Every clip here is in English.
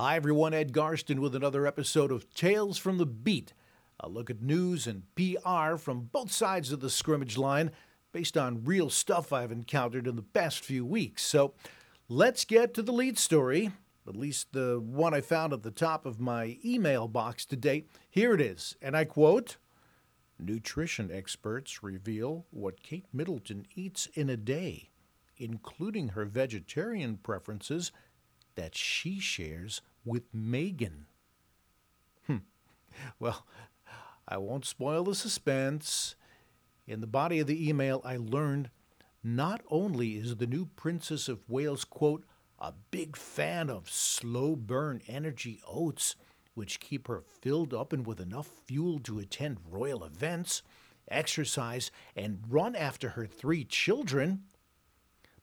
Hi, everyone. Ed Garsten with another episode of Tales from the Beat. A look at news and PR from both sides of the scrimmage line based on real stuff I've encountered in the past few weeks. So let's get to the lead story, at least the one I found at the top of my email box today. Here it is, and I quote Nutrition experts reveal what Kate Middleton eats in a day, including her vegetarian preferences that she shares with Meghan. Hmm. Well, I won't spoil the suspense. In the body of the email, I learned not only is the new Princess of Wales, quote, a big fan of slow burn energy oats, which keep her filled up and with enough fuel to attend royal events, exercise, and run after her three children,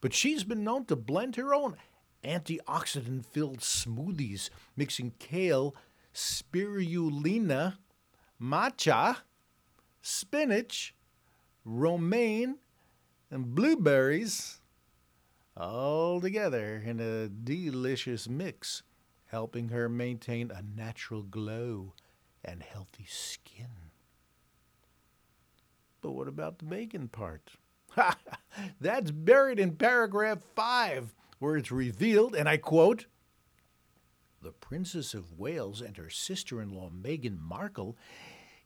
but she's been known to blend her own antioxidant filled smoothies, mixing kale, spirulina, matcha, spinach, romaine, and blueberries all together in a delicious mix, helping her maintain a natural glow and healthy skin. But what about the bacon part? Ha! That's buried in paragraph 5 where it's revealed, and I quote, the Princess of Wales and her sister in law Meghan Markle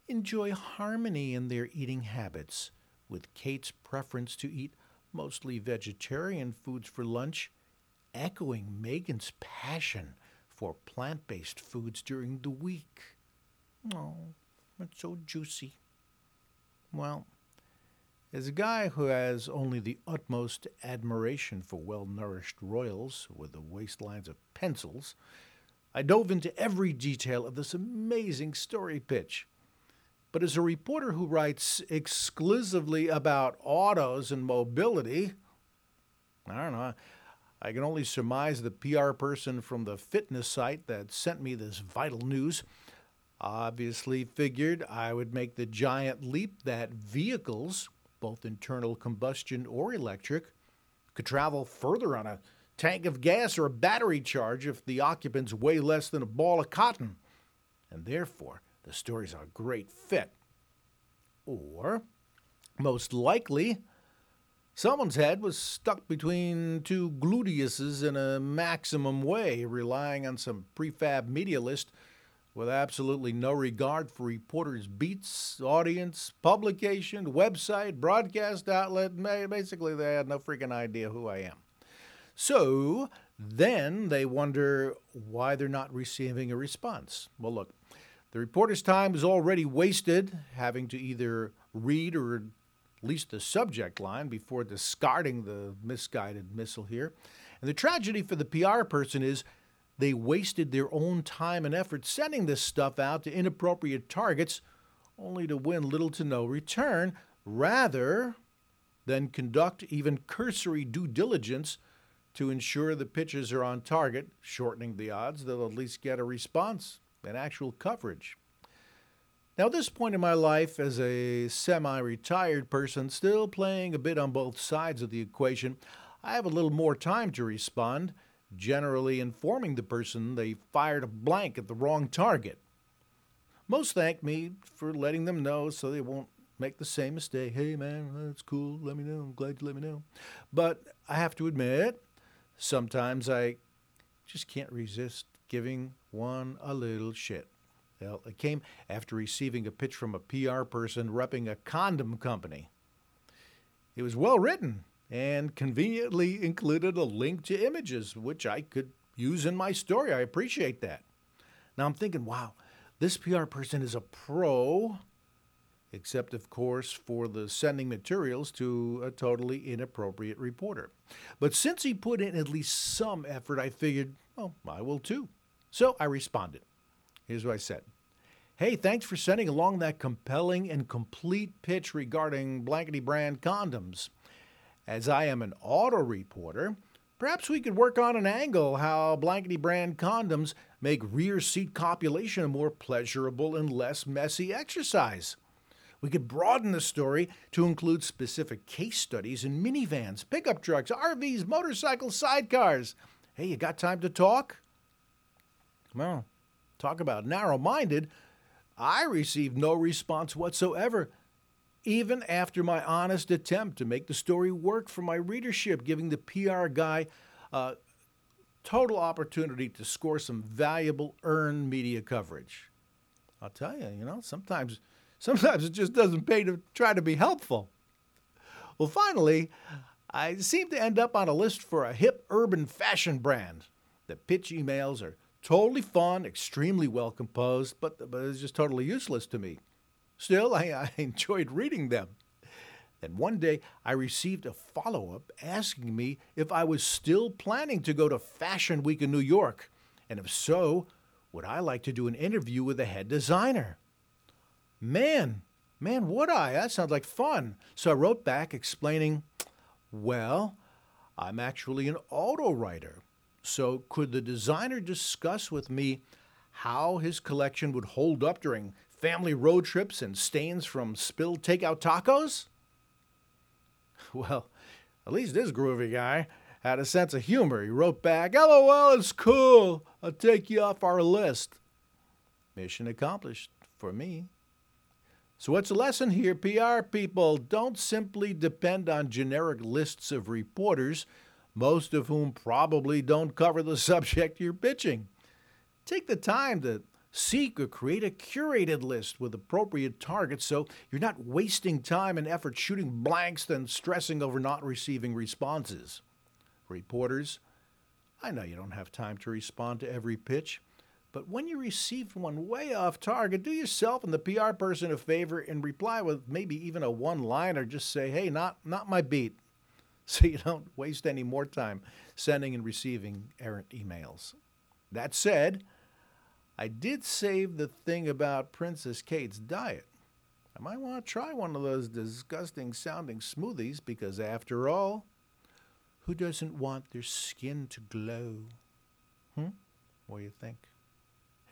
enjoy harmony in their eating habits, with Kate's preference to eat mostly vegetarian foods for lunch, echoing Meghan's passion for plant based foods during the week. Oh, it's so juicy. Well, as a guy who has only the utmost admiration for well nourished royals with the waistlines of pencils, I dove into every detail of this amazing story pitch. But as a reporter who writes exclusively about autos and mobility, I don't know. I can only surmise the PR person from the fitness site that sent me this vital news obviously figured I would make the giant leap that vehicles both internal combustion or electric, could travel further on a tank of gas or a battery charge if the occupants weigh less than a ball of cotton. And therefore, the story's a great fit. Or, most likely, someone's head was stuck between two gluteuses in a maximum way, relying on some prefab media list with absolutely no regard for reporters' beats, audience, publication, website, broadcast outlet. Basically, they had no freaking idea who I am. So then they wonder why they're not receiving a response. Well, look, the reporter's time is already wasted having to either read or at least the subject line before discarding the misguided missile here. And the tragedy for the PR person is they wasted their own time and effort sending this stuff out to inappropriate targets only to win little to no return, rather than conduct even cursory due diligence to ensure the pitches are on target, shortening the odds they'll at least get a response and actual coverage. Now, at this point in my life, as a semi retired person, still playing a bit on both sides of the equation, I have a little more time to respond generally informing the person they fired a blank at the wrong target. Most thank me for letting them know so they won't make the same mistake. Hey man, that's cool. Let me know. I'm glad you let me know. But I have to admit, sometimes I just can't resist giving one a little shit. Well, it came after receiving a pitch from a PR person repping a condom company. It was well written, and conveniently included a link to images, which I could use in my story. I appreciate that. Now I'm thinking, wow, this PR person is a pro, except, of course, for the sending materials to a totally inappropriate reporter. But since he put in at least some effort, I figured, well, I will too. So I responded. Here's what I said. Hey, thanks for sending along that compelling and complete pitch regarding blankety brand condoms. As I am an auto reporter, perhaps we could work on an angle how blankety brand condoms make rear seat copulation a more pleasurable and less messy exercise. We could broaden the story to include specific case studies in minivans, pickup trucks, RVs, motorcycles, sidecars. Hey, you got time to talk? Well, talk about narrow minded. I received no response whatsoever, even after my honest attempt to make the story work for my readership, giving the PR guy a total opportunity to score some valuable earned media coverage. I'll tell you, you know, sometimes sometimes it just doesn't pay to try to be helpful. Well, finally, I seem to end up on a list for a hip urban fashion brand. The pitch emails are totally fun, extremely well composed, but, but it's just totally useless to me. Still, I, I enjoyed reading them. Then one day I received a follow up asking me if I was still planning to go to Fashion Week in New York, and if so, would I like to do an interview with the head designer? Man, Man, would I? That sounds like fun. So I wrote back explaining, well, I'm actually an auto writer. So could the designer discuss with me how his collection would hold up during family road trips and stains from spilled takeout tacos? Well, at least this groovy guy had a sense of humor. He wrote back, LOL, it's cool. I'll take you off our list. Mission accomplished for me. So, what's the lesson here, PR people? Don't simply depend on generic lists of reporters, most of whom probably don't cover the subject you're pitching. Take the time to seek or create a curated list with appropriate targets so you're not wasting time and effort shooting blanks then stressing over not receiving responses. Reporters, I know you don't have time to respond to every pitch. But when you receive one way off target, do yourself and the PR person a favor and reply with maybe even a one line or just say, hey, not, not my beat. So you don't waste any more time sending and receiving errant emails. That said, I did save the thing about Princess Kate's diet. I might want to try one of those disgusting sounding smoothies because, after all, who doesn't want their skin to glow? Hmm? What do you think?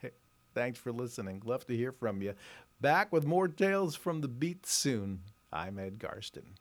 Hey, thanks for listening. Love to hear from you. Back with more tales from the beat soon. I'm Ed Garsten.